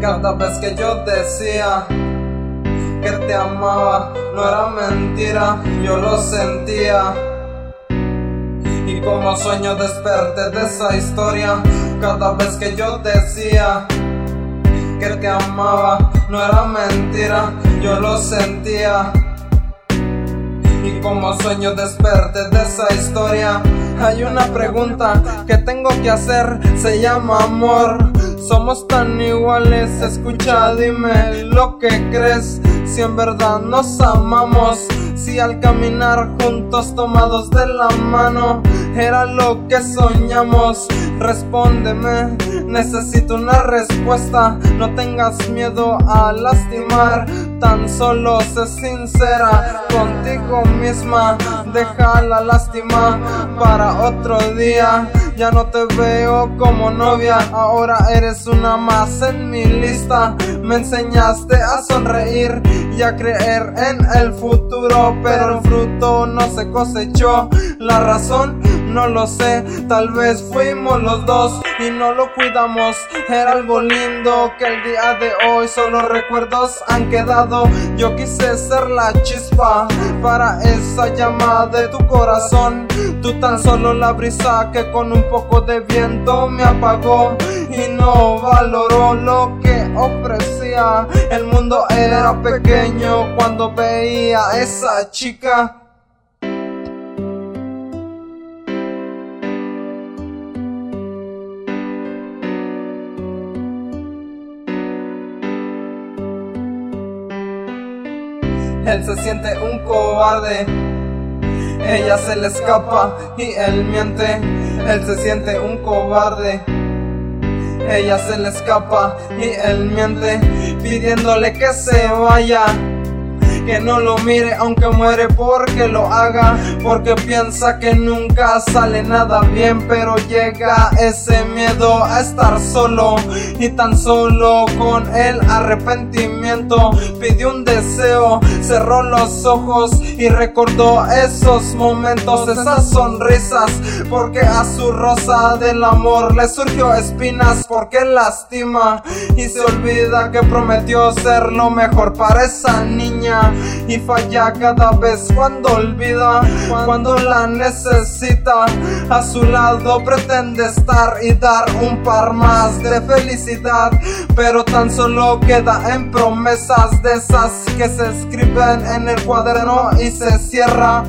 Cada vez que yo decía que te amaba, no era mentira, yo lo sentía. Y como sueño desperté de esa historia, cada vez que yo decía que te amaba, no era mentira, yo lo sentía. Y como sueño desperté de esa historia, hay una pregunta que tengo que hacer, se llama amor. Somos tan iguales, escucha, dime lo que crees. Si en verdad nos amamos, si al caminar juntos tomados de la mano era lo que soñamos. Respóndeme, necesito una respuesta. No tengas miedo a lastimar, tan solo sé sincera contigo misma. Deja la lástima para otro día. Ya no te veo como novia, ahora eres una más en mi lista. Me enseñaste a sonreír y a creer en el futuro, pero el fruto no se cosechó. La razón no lo sé, tal vez fuimos los dos y no lo cuidamos. Era algo lindo que el día de hoy solo recuerdos han quedado. Yo quise ser la chispa para esa llama de tu corazón. Tú tan solo la brisa que con un poco de viento me apagó y no valoró lo que ofrecía. El mundo era pequeño cuando veía a esa chica. Él se siente un cobarde. Ella se le escapa y él miente. Él se siente un cobarde. Ella se le escapa y él miente, pidiéndole que se vaya que no lo mire aunque muere porque lo haga porque piensa que nunca sale nada bien pero llega ese miedo a estar solo y tan solo con el arrepentimiento pidió un deseo cerró los ojos y recordó esos momentos esas sonrisas porque a su rosa del amor le surgió espinas porque lastima y se olvida que prometió ser lo mejor para esa niña y falla cada vez cuando olvida, cuando la necesita. A su lado pretende estar y dar un par más de felicidad, pero tan solo queda en promesas de esas que se escriben en el cuaderno y se cierra.